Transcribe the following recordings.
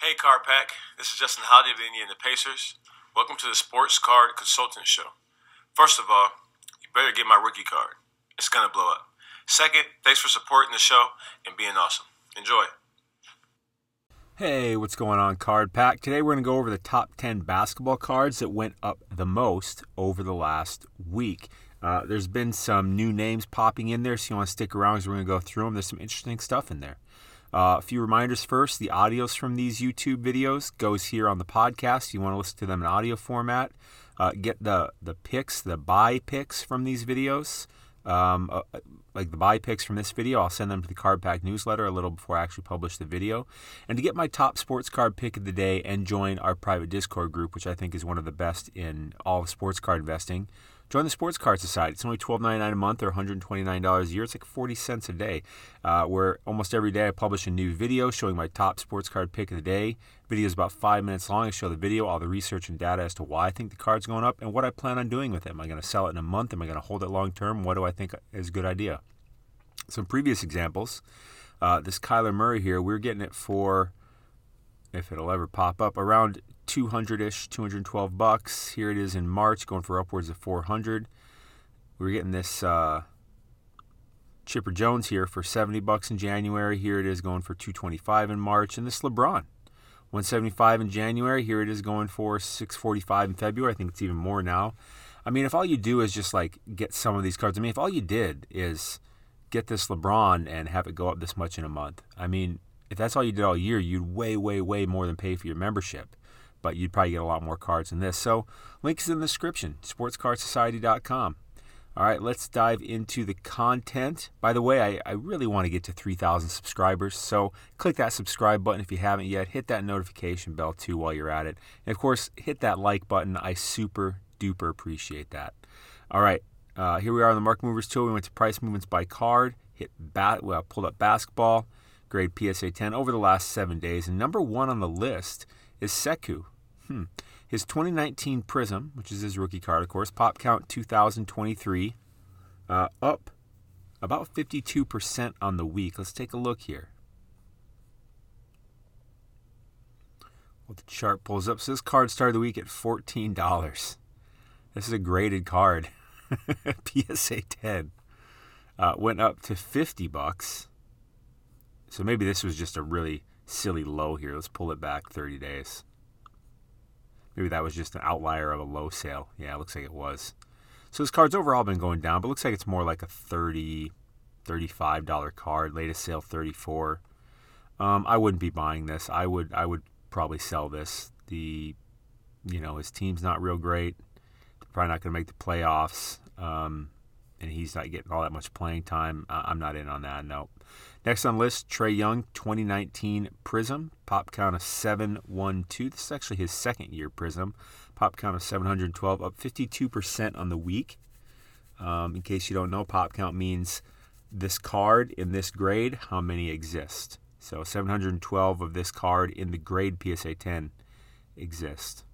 Hey, Card Pack. This is Justin Holiday of the Indiana Pacers. Welcome to the Sports Card Consultant Show. First of all, you better get my rookie card. It's going to blow up. Second, thanks for supporting the show and being awesome. Enjoy. Hey, what's going on, Card Pack? Today we're going to go over the top 10 basketball cards that went up the most over the last week. Uh, there's been some new names popping in there, so you want to stick around because we're going to go through them. There's some interesting stuff in there. Uh, a few reminders first the audios from these YouTube videos goes here on the podcast. You want to listen to them in audio format. Uh, get the, the picks, the buy picks from these videos. Um, uh, like the buy picks from this video, I'll send them to the Card Pack newsletter a little before I actually publish the video. And to get my top sports card pick of the day and join our private Discord group, which I think is one of the best in all of sports card investing, Join the Sports Card Society. It's only $12.99 a month or $129 a year. It's like 40 cents a day. Uh, where almost every day I publish a new video showing my top sports card pick of the day. Video is about five minutes long. I show the video, all the research and data as to why I think the card's going up and what I plan on doing with it. Am I going to sell it in a month? Am I going to hold it long term? What do I think is a good idea? Some previous examples. Uh, this Kyler Murray here, we we're getting it for, if it'll ever pop up, around 200-ish, 212 bucks. Here it is in March, going for upwards of 400. We're getting this uh, Chipper Jones here for 70 bucks in January. Here it is going for 225 in March, and this LeBron, 175 in January. Here it is going for 645 in February. I think it's even more now. I mean, if all you do is just like get some of these cards, I mean, if all you did is get this LeBron and have it go up this much in a month, I mean, if that's all you did all year, you'd way, way, way more than pay for your membership but you'd probably get a lot more cards than this. So, links in the description, sportscardsociety.com. All right, let's dive into the content. By the way, I, I really want to get to 3,000 subscribers, so click that subscribe button if you haven't yet. Hit that notification bell too while you're at it. And of course, hit that like button. I super duper appreciate that. All right, uh, here we are on the Market Movers tool. We went to price movements by card, hit bat, well, pulled up basketball, grade PSA 10 over the last seven days. And number one on the list is Sekou. Hmm. His 2019 Prism, which is his rookie card, of course, pop count 2023, uh, up about 52% on the week. Let's take a look here. Well, the chart pulls up. So this card started the week at $14. This is a graded card. PSA 10. Uh, went up to 50 bucks. So maybe this was just a really silly low here. Let's pull it back 30 days. Maybe that was just an outlier of a low sale. Yeah, it looks like it was. So this card's overall been going down, but looks like it's more like a 30 $35 card. Latest sale 34 um, I wouldn't be buying this. I would I would probably sell this. The you know his team's not real great. probably not going to make the playoffs. Um, and he's not getting all that much playing time. I'm not in on that. No. Next on the list, Trae Young, 2019 Prism, pop count of 712. This is actually his second year Prism, pop count of 712, up 52% on the week. Um, in case you don't know, pop count means this card in this grade, how many exist. So 712 of this card in the grade PSA 10 exist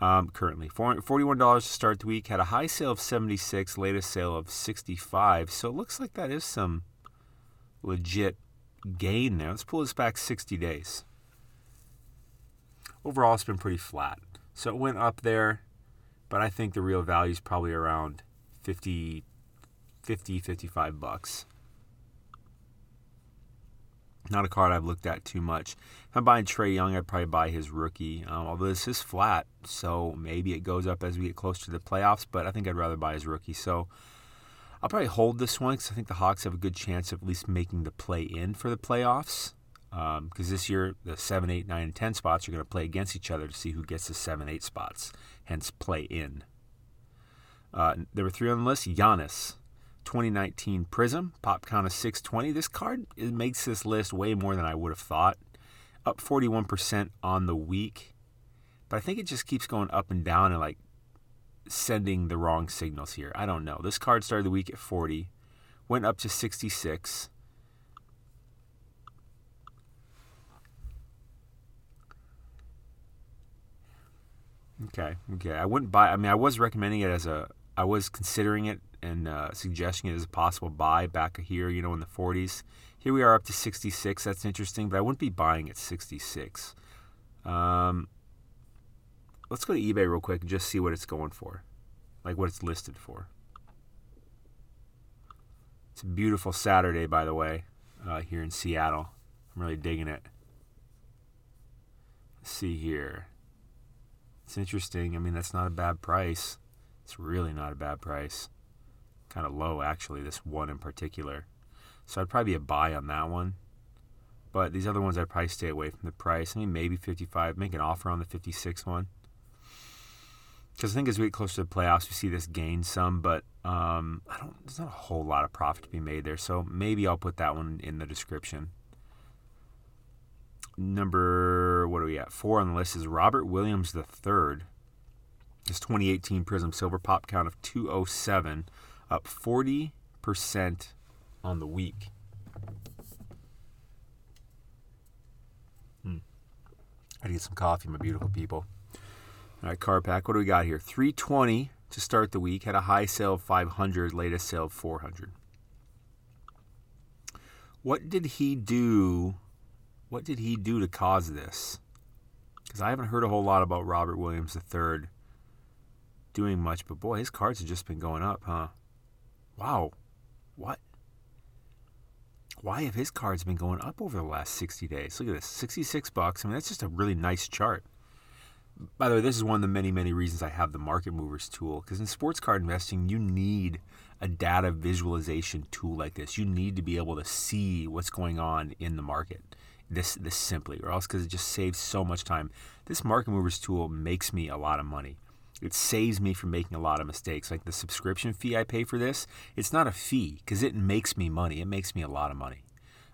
um, currently. $41 to start the week. Had a high sale of 76, latest sale of 65. So it looks like that is some legit gain there. Let's pull this back 60 days. Overall, it's been pretty flat. So it went up there, but I think the real value is probably around 50, 50, 55 bucks. Not a card I've looked at too much. If I'm buying Trae Young, I'd probably buy his rookie. Um, although this is flat, so maybe it goes up as we get closer to the playoffs. But I think I'd rather buy his rookie. So I'll probably hold this one because I think the Hawks have a good chance of at least making the play in for the playoffs. Because um, this year, the 7, 8, 9, and 10 spots are going to play against each other to see who gets the 7, 8 spots, hence play in. Uh, were three on the list, Giannis. 2019 Prism, pop count of 620. This card makes this list way more than I would have thought. Up 41% on the week. But I think it just keeps going up and down and like sending the wrong signals here. I don't know. This card started the week at 40, went up to 66. Okay, okay. I wouldn't buy. I mean, I was recommending it as a. I was considering it and uh, suggesting it as a possible buy back here, you know, in the 40s. Here we are up to 66. That's interesting, but I wouldn't be buying at 66. Um, let's go to eBay real quick and just see what it's going for, like what it's listed for. It's a beautiful Saturday, by the way, uh, here in Seattle. I'm really digging it. Let's see here. It's interesting. I mean, that's not a bad price. It's really not a bad price. Kind of low, actually, this one in particular. So I'd probably be a buy on that one. But these other ones, I'd probably stay away from the price. I mean, maybe 55. Make an offer on the 56 one. Because I think as we get closer to the playoffs, we see this gain some, but um, I don't. There's not a whole lot of profit to be made there. So maybe I'll put that one in the description. Number what are we at? Four on the list is Robert Williams the third. His 2018 Prism Silver Pop count of 207, up 40 percent on the week. Hmm. I gotta some coffee, my beautiful people. All right, card pack. What do we got here? 320 to start the week. Had a high sale of 500, latest sale of 400. What did he do? What did he do to cause this? Because I haven't heard a whole lot about Robert Williams III doing much, but boy, his cards have just been going up, huh? Wow. What? Why have his cards been going up over the last 60 days? Look at this 66 bucks. I mean, that's just a really nice chart by the way, this is one of the many, many reasons I have the Market Movers tool. Because in sports card investing, you need a data visualization tool like this. You need to be able to see what's going on in the market. This, this simply, or else because it just saves so much time. This Market Movers tool makes me a lot of money. It saves me from making a lot of mistakes. Like the subscription fee I pay for this, it's not a fee because it makes me money. It makes me a lot of money.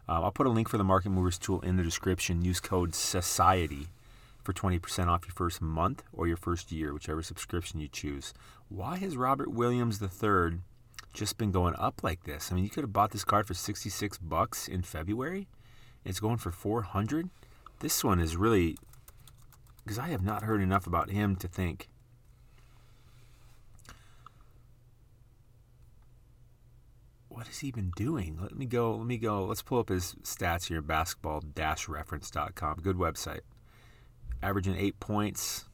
Um, I'll put a link for the Market Movers tool in the description. Use code SOCIETY for 20% off your first month or your first year, whichever subscription you choose. Why has Robert Williams III just been going up like this? I mean, you could have bought this card for 66 bucks in February. It's going for 400. This one is really because I have not heard enough about him to think what has he been doing? Let me go. Let me go. Let's pull up his stats here. Basketball-reference.com. Good website averaging eight points,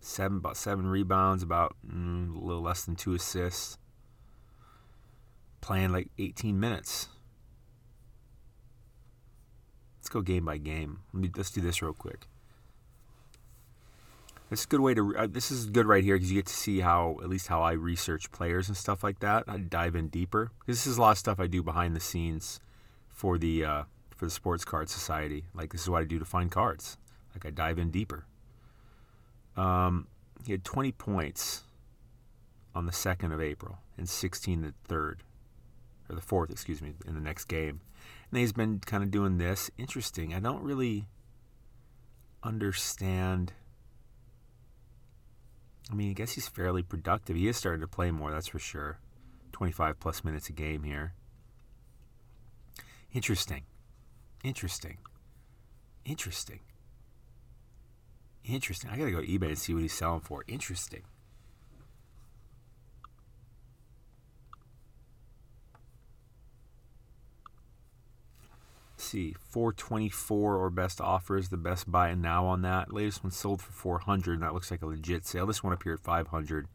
seven about seven rebounds, about mm, a little less than two assists. Playing like 18 minutes. Let's go game by game. Let me let's do this real quick. This is a good way to. Uh, this is good right here because you get to see how at least how I research players and stuff like that. I dive in deeper. This is a lot of stuff I do behind the scenes for the uh, for the Sports Card Society. Like this is what I do to find cards. Like I dive in deeper. Um, he had 20 points on the 2nd of April and 16 the 3rd, or the 4th, excuse me, in the next game. And he's been kind of doing this. Interesting. I don't really understand. I mean, I guess he's fairly productive. He is starting to play more, that's for sure. 25 plus minutes a game here. Interesting. Interesting. Interesting. Interesting. I gotta go to eBay and see what he's selling for. Interesting. See, 424 or best offer is the best buy now on that. Latest one sold for 400, and that looks like a legit sale. This one up here at 500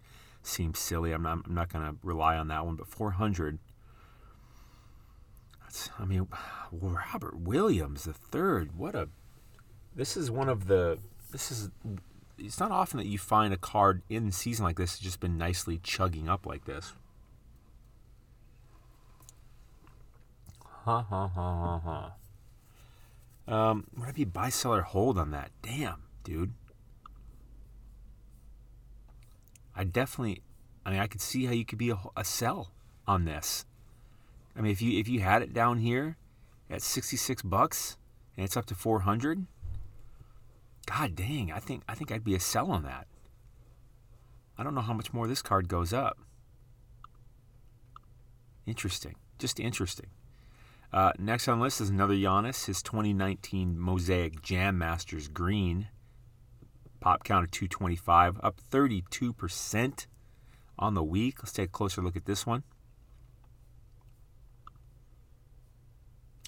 seems silly. I'm not, I'm not gonna rely on that one, but 400 I mean, Robert Williams the third. What a! This is one of the. This is. It's not often that you find a card in season like this has just been nicely chugging up like this. Ha ha ha ha. Um, would I be buy, seller, hold on that? Damn, dude. I definitely. I mean, I could see how you could be a, a sell on this. I mean, if you if you had it down here at 66 bucks and it's up to 400, god dang, I think I think I'd be a sell on that. I don't know how much more this card goes up. Interesting, just interesting. Uh, next on the list is another Giannis, his 2019 Mosaic Jam Masters Green. Pop count of 225, up 32% on the week. Let's take a closer look at this one.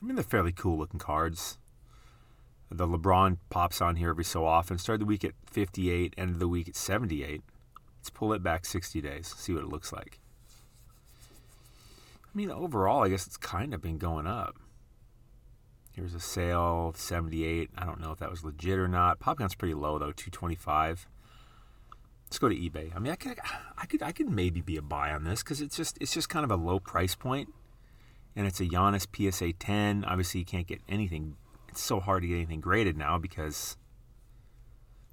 I mean, they're fairly cool looking cards. The LeBron pops on here every so often. Started the week at 58, ended the week at 78. Let's pull it back 60 days, see what it looks like. I mean, overall, I guess it's kind of been going up. Here's a sale, 78. I don't know if that was legit or not. Pop count's pretty low though, 225. Let's go to eBay. I mean, I could, I could, I could maybe be a buy on this because it's just, it's just kind of a low price point, and it's a Giannis PSA 10. Obviously, you can't get anything. It's so hard to get anything graded now because,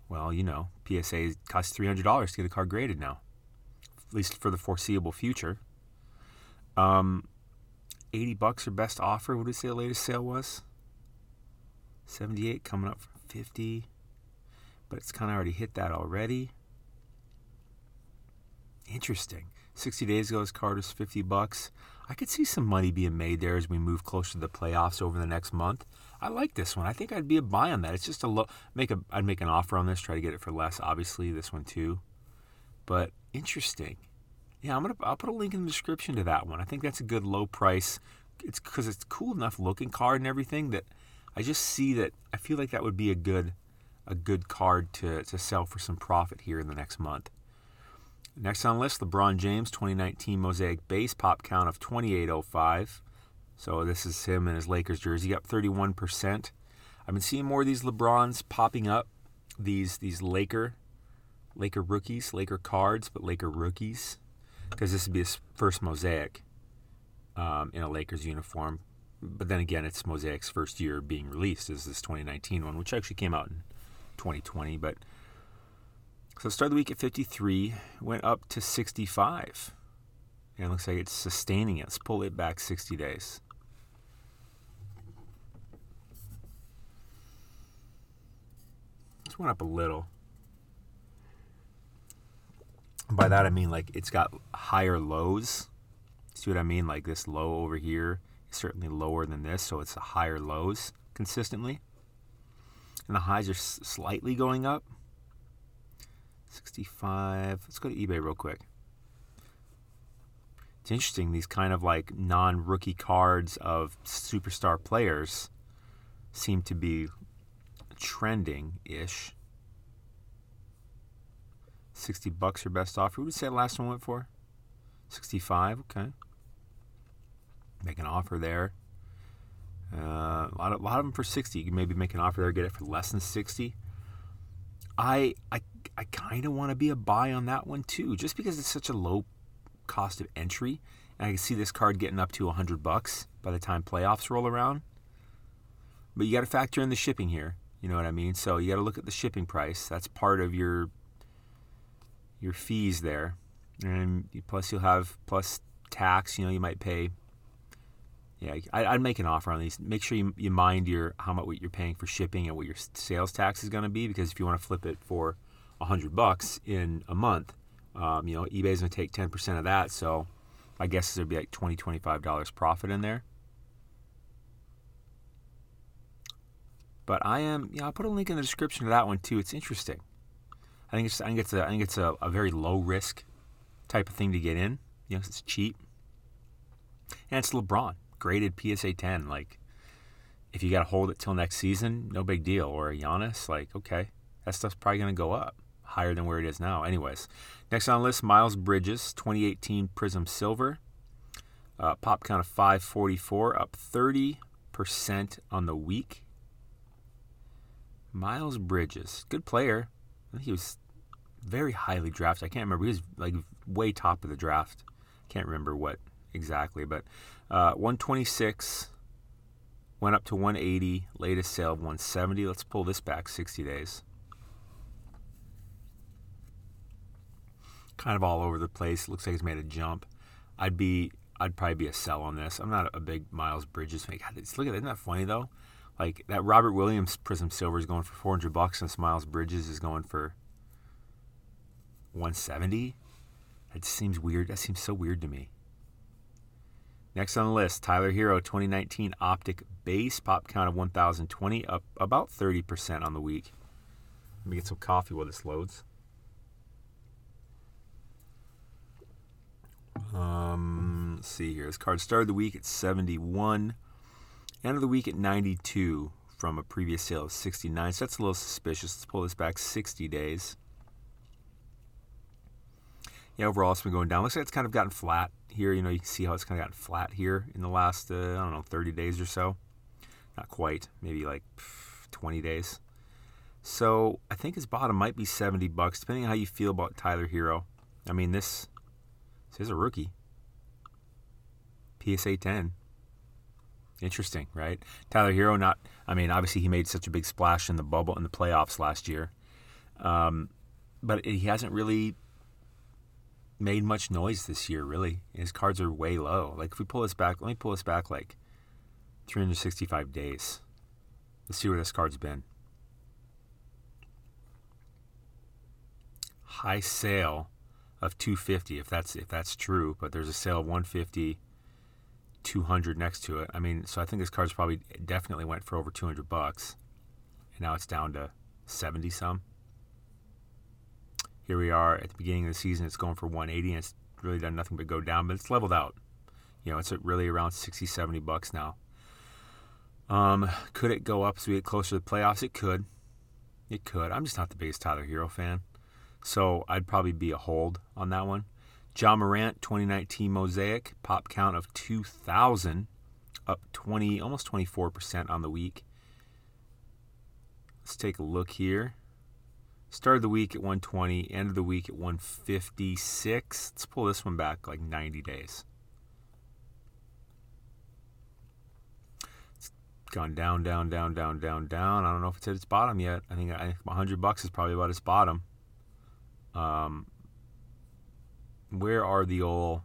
well, you know, PSA costs three hundred dollars to get a card graded now, at least for the foreseeable future. Um, 80 bucks or best offer. What did you say the latest sale was? 78 coming up from 50. But it's kind of already hit that already. Interesting. 60 days ago, this card was 50 bucks. I could see some money being made there as we move closer to the playoffs over the next month. I like this one. I think I'd be a buy on that. It's just a low. Make a. I'd make an offer on this. Try to get it for less. Obviously, this one too. But interesting. Yeah, I'm gonna. I'll put a link in the description to that one. I think that's a good low price. It's because it's cool enough looking card and everything that I just see that I feel like that would be a good, a good card to to sell for some profit here in the next month. Next on the list, LeBron James 2019 Mosaic Base Pop Count of 2805. So this is him in his Lakers jersey, up 31%. I've been seeing more of these LeBrons popping up. These these Laker Laker rookies, Laker cards, but Laker rookies because this would be his first mosaic um, in a Lakers uniform. But then again, it's Mosaic's first year being released is this 2019 one, which actually came out in 2020. But so started the week at 53, went up to 65. And looks like it's sustaining it. Let's pull it back 60 days. This went up a little by that I mean like it's got higher lows. See what I mean? Like this low over here is certainly lower than this, so it's higher lows consistently. And the highs are s- slightly going up. 65. Let's go to eBay real quick. It's interesting, these kind of like non rookie cards of superstar players seem to be trending ish. 60 bucks your best offer. What did you say the last one went for? 65, okay. Make an offer there. Uh, a lot of a lot of them for 60. You can maybe make an offer there, get it for less than 60. I I I kind of want to be a buy on that one too, just because it's such a low cost of entry, and I can see this card getting up to 100 bucks by the time playoffs roll around. But you got to factor in the shipping here. You know what I mean? So you got to look at the shipping price. That's part of your your fees there, and plus you'll have plus tax. You know, you might pay. Yeah, I, I'd make an offer on these. Make sure you, you mind your how much what you're paying for shipping and what your sales tax is going to be, because if you want to flip it for a hundred bucks in a month, um, you know, eBay's going to take ten percent of that. So, I guess there'd be like 20 $25 profit in there. But I am, yeah, I'll put a link in the description to that one too. It's interesting. I think it's I think it's a I think it's a, a very low risk type of thing to get in. You know, it's cheap. And it's LeBron, graded PSA 10. Like, if you got to hold it till next season, no big deal. Or Giannis, like, okay, that stuff's probably going to go up higher than where it is now. Anyways, next on the list, Miles Bridges, 2018 Prism Silver. Uh, pop count of 544, up 30% on the week. Miles Bridges, good player. I think he was very highly drafted. I can't remember. He was like way top of the draft. Can't remember what exactly, but uh, 126 went up to 180. Latest sale of 170. Let's pull this back 60 days. Kind of all over the place. Looks like he's made a jump. I'd be, I'd probably be a sell on this. I'm not a big Miles Bridges fan. God, look at it. Isn't that funny though? Like that Robert Williams Prism Silver is going for 400 bucks, and Miles Bridges is going for 170. That seems weird. That seems so weird to me. Next on the list, Tyler Herro 2019 Optic Base Pop Count of 1020, up about 30% on the week. Let me get some coffee while this loads. Um, let's see here. This card started the week at 71. End of the week at 92 from a previous sale of 69. So that's a little suspicious. Let's pull this back 60 days. Yeah, overall it's been going down. Looks like it's kind of gotten flat here. You know, you can see how it's kind of gotten flat here in the last, uh, I don't know, 30 days or so. Not quite, maybe like 20 days. So I think his bottom might be 70 bucks, depending on how you feel about Tyler Herro. I mean, this, this is a rookie. PSA 10. Interesting, right? Tyler Herro, not, I mean, obviously he made such a big splash in the bubble in the playoffs last year. Um, but he hasn't really made much noise this year, really. His cards are way low. Like, if we pull this back, let me pull this back like 365 days. Let's see where this card's been. High sale of 250 if that's if that's true, but there's a sale of 150 200 next to it. I mean, so I think this card's probably definitely went for over 200 bucks. And now it's down to 70 some. Here we are at the beginning of the season. It's going for 180 and it's really done nothing but go down, but it's leveled out. You know, it's really around 60, 70 bucks now. Um, could it go up as we get closer to the playoffs? It could. It could. I'm just not the biggest Tyler Herro fan. So I'd probably be a hold on that one. Ja Morant 2019 Mosaic pop count of 2,000, up 20, almost 24% on the week. Let's take a look here. Started the week at 120, ended the week at 156. Let's pull this one back like 90 days. It's gone down, down, down, down, down, down. I don't know if it's at its bottom yet. I think, I think 100 bucks is probably about its bottom. Um, where are the old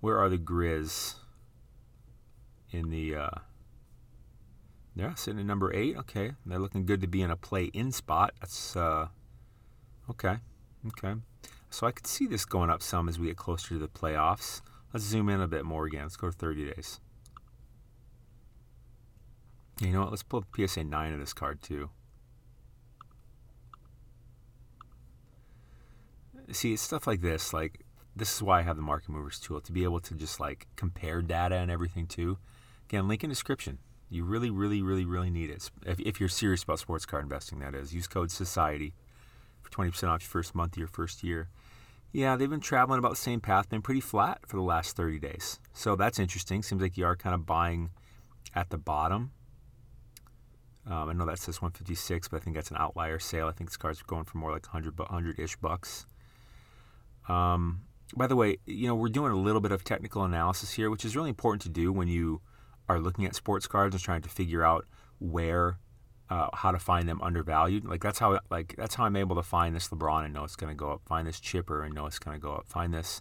where are the Grizz in the uh they're sitting at number eight. Okay, they're looking good to be in a play-in spot. That's uh, okay, okay. So I could see this going up some as we get closer to the playoffs. Let's zoom in a bit more again. Let's go to 30 days. You know what? Let's pull PSA 9 of this card too. see it's stuff like this like this is why i have the market movers tool to be able to just like compare data and everything too. Again link in description. You really really really really need it if, if you're serious about sports card investing that is. Use code society for 20% off your first month of your first year. Yeah they've been traveling about the same path been pretty flat for the last 30 days. So that's interesting. Seems like you are kind of buying at the bottom. Um, I know that says 156, but I think that's an outlier sale. I think this card's going for more like 100, 100-ish bucks. Um, by the way, you know, we're doing a little bit of technical analysis here, which is really important to do when you are looking at sports cards and trying to figure out where, uh, how to find them undervalued. Like that's how, like that's how I'm able to find this LeBron and know it's going to go up. Find this Chipper and know it's going to go up. Find this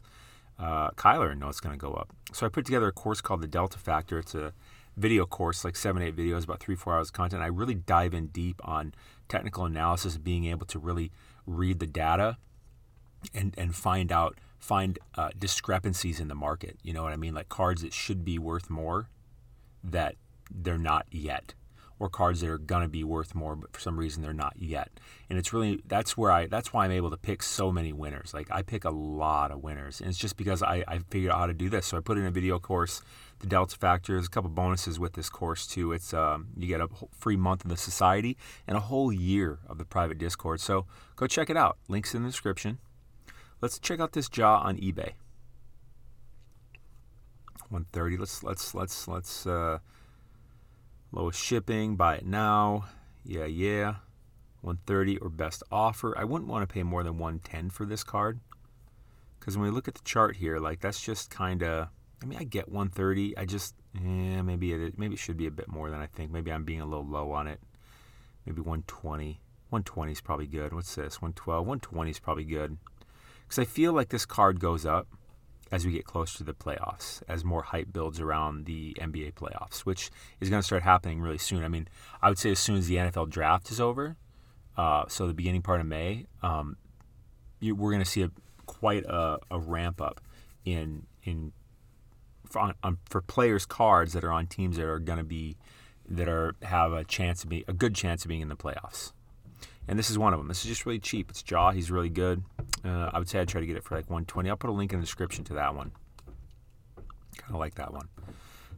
uh, Kyler and know it's going to go up. So I put together a course called the Delta Factor. It's a video course, like seven, eight videos, about three, four hours of content. I really dive in deep on technical analysis, being able to really read the data and and find out find uh, discrepancies in the market. You know what I mean? Like cards that should be worth more that they're not yet, or cards that are gonna be worth more, but for some reason they're not yet. And it's really that's where I that's why I'm able to pick so many winners. Like I pick a lot of winners, and it's just because I I figured out how to do this. So I put in a video course, the Delta Factor. There's a couple bonuses with this course too. It's um, you get a free month of the society and a whole year of the private Discord. So go check it out. Links in the description. Let's check out this Ja on eBay. 130. Let's let's let's let's uh, lowest shipping. Buy it now. Yeah, yeah. 130 or best offer. I wouldn't want to pay more than 110 for this card because when we look at the chart here, like that's just kind of. I mean, I get 130. I just, yeah, maybe it maybe it should be a bit more than I think. Maybe I'm being a little low on it. Maybe 120. 120 is probably good. What's this? 112. 120 is probably good because I feel like this card goes up as we get closer to the playoffs, as more hype builds around the NBA playoffs, which is going to start happening really soon. I mean, I would say as soon as the NFL draft is over, uh, so the beginning part of May, um, you, we're going to see a, quite a, a, ramp up in in for, on, on, for players' cards that are on teams that are going to be that are have a chance to be a good chance of being in the playoffs and this is one of them. This is just really cheap. It's Ja. He's really good. Uh, I would say I'd try to get it for like 120. I'll put a link in the description to that one. Kind of like that one.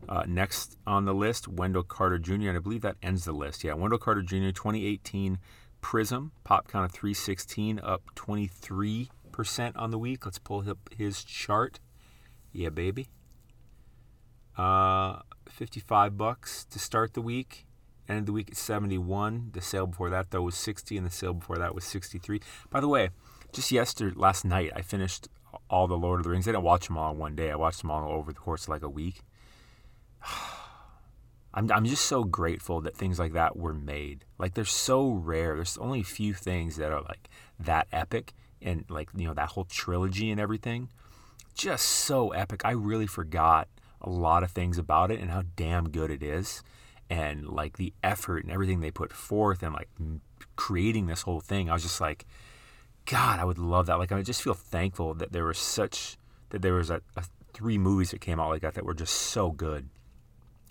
Uh, next on the list, Wendell Carter Jr., and I believe that ends the list. Yeah, Wendell Carter Jr., 2018 Prism, pop count of 316, up 23% on the week. Let's pull up his chart. Yeah, baby. Uh, 55 bucks to start the week. Ended the week at 71. The sale before that, though, was 60, and the sale before that was 63. By the way, just yesterday, last night, I finished all the Lord of the Rings. I didn't watch them all in one day. I watched them all over the course of like a week. I'm, I'm just so grateful that things like that were made. Like they're so rare. There's only a few things that are like that epic and like, you know, that whole trilogy and everything. Just so epic. I really forgot a lot of things about it and how damn good it is. And like the effort and everything they put forth and like creating this whole thing. I was just like, God, I would love that. Like I just feel thankful that there was such that there was a, a three movies that came out like that that were just so good.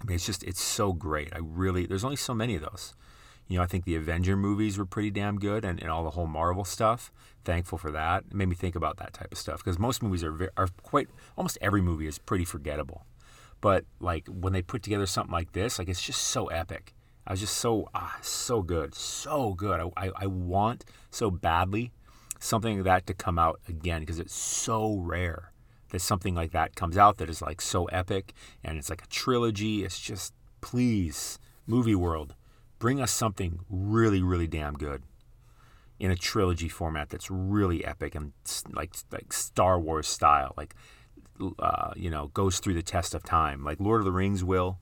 I mean, it's just it's so great. I really there's only so many of those. You know, I think the Avenger movies were pretty damn good, and, and all the whole Marvel stuff. Thankful for that. It made me think about that type of stuff because most movies are are quite almost every movie is pretty forgettable, but like when they put together something like this, like it's just so epic. I was just so ah so good, so good. I I, I want so badly something like that to come out again because it's so rare that something like that comes out that is like so epic and it's like a trilogy. It's just, please, movie world, bring us something really, really damn good in a trilogy format that's really epic and like like Star Wars style, like uh, you know goes through the test of time, like Lord of the Rings will.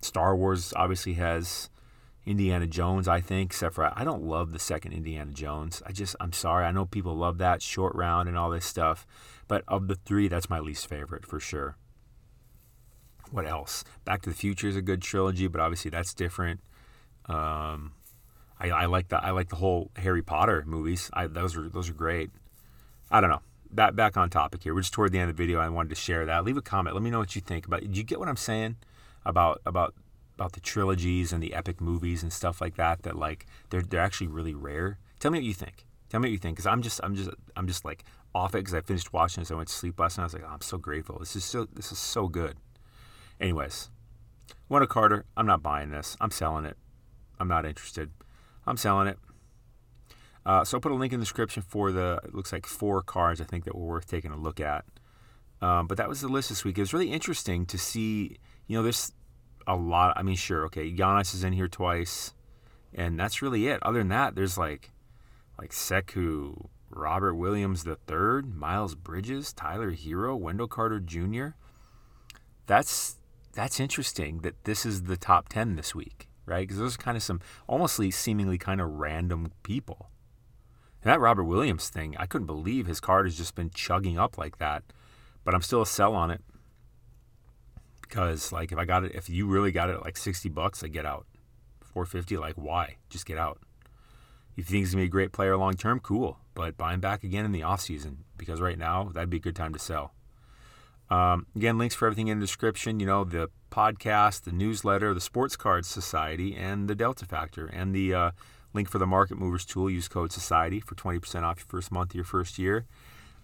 Star Wars obviously has Indiana Jones, I think, except for I don't love the second Indiana Jones. I just, I'm sorry. I know people love that short round and all this stuff, but of the three, that's my least favorite for sure. What else? Back to the Future is a good trilogy, but obviously that's different. Um, I, I like the I like the whole Harry Potter movies. I, those are those are great. I don't know. Back back on topic here. We're just toward the end of the video. I wanted to share that. Leave a comment. Let me know what you think about. Do you get what I'm saying about about about the trilogies and the epic movies and stuff like that that like they're they're actually really rare. Tell me what you think. Tell me what you think because I'm just I'm just I'm just like off it because I finished watching this. I went to sleep last night. I was like, oh, I'm so grateful. This is so this is so good. Anyways, Wendell Carter. I'm not buying this. I'm selling it. I'm not interested. I'm selling it. Uh, so I'll put a link in the description for the it looks like four cards I think that were worth taking a look at. Um, but that was the list this week. It was really interesting to see. You know, there's a lot. I mean, sure, okay, Giannis is in here twice, and that's really it. Other than that, there's like like Sekou, Robert Williams III, Miles Bridges, Tyler Herro, Wendell Carter Jr. That's that's interesting that this is the top ten this week, right? Because those are kind of some almost seemingly kind of random people. That Robert Williams thing, I couldn't believe his card has just been chugging up like that. But I'm still a sell on it because like if I got it, if you really got it at like 60 bucks, I get out. 450, like why? Just get out. If you think he's gonna be a great player long term, cool. But buy him back again in the off season because right now that'd be a good time to sell. Um, again, links for everything in the description. You know the podcast, the newsletter, the Sports Cards Society, and the Delta Factor, and the uh, link for the Market Movers tool. Use code Society for 20% off your first month of your first year.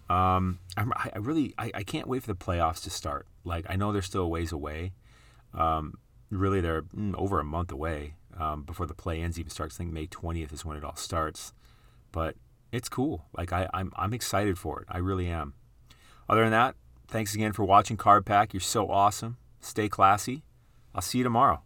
Um, I, really I, I, can't wait for the playoffs to start. Like I know they're still a ways away. Um, really, they're mm, over a month away um, before the play-ins even starts. I think May 20th is when it all starts. But it's cool. Like I, I'm I'm excited for it. I really am. Other than that, thanks again for watching Card Pack. You're so awesome. Stay classy. I'll see you tomorrow.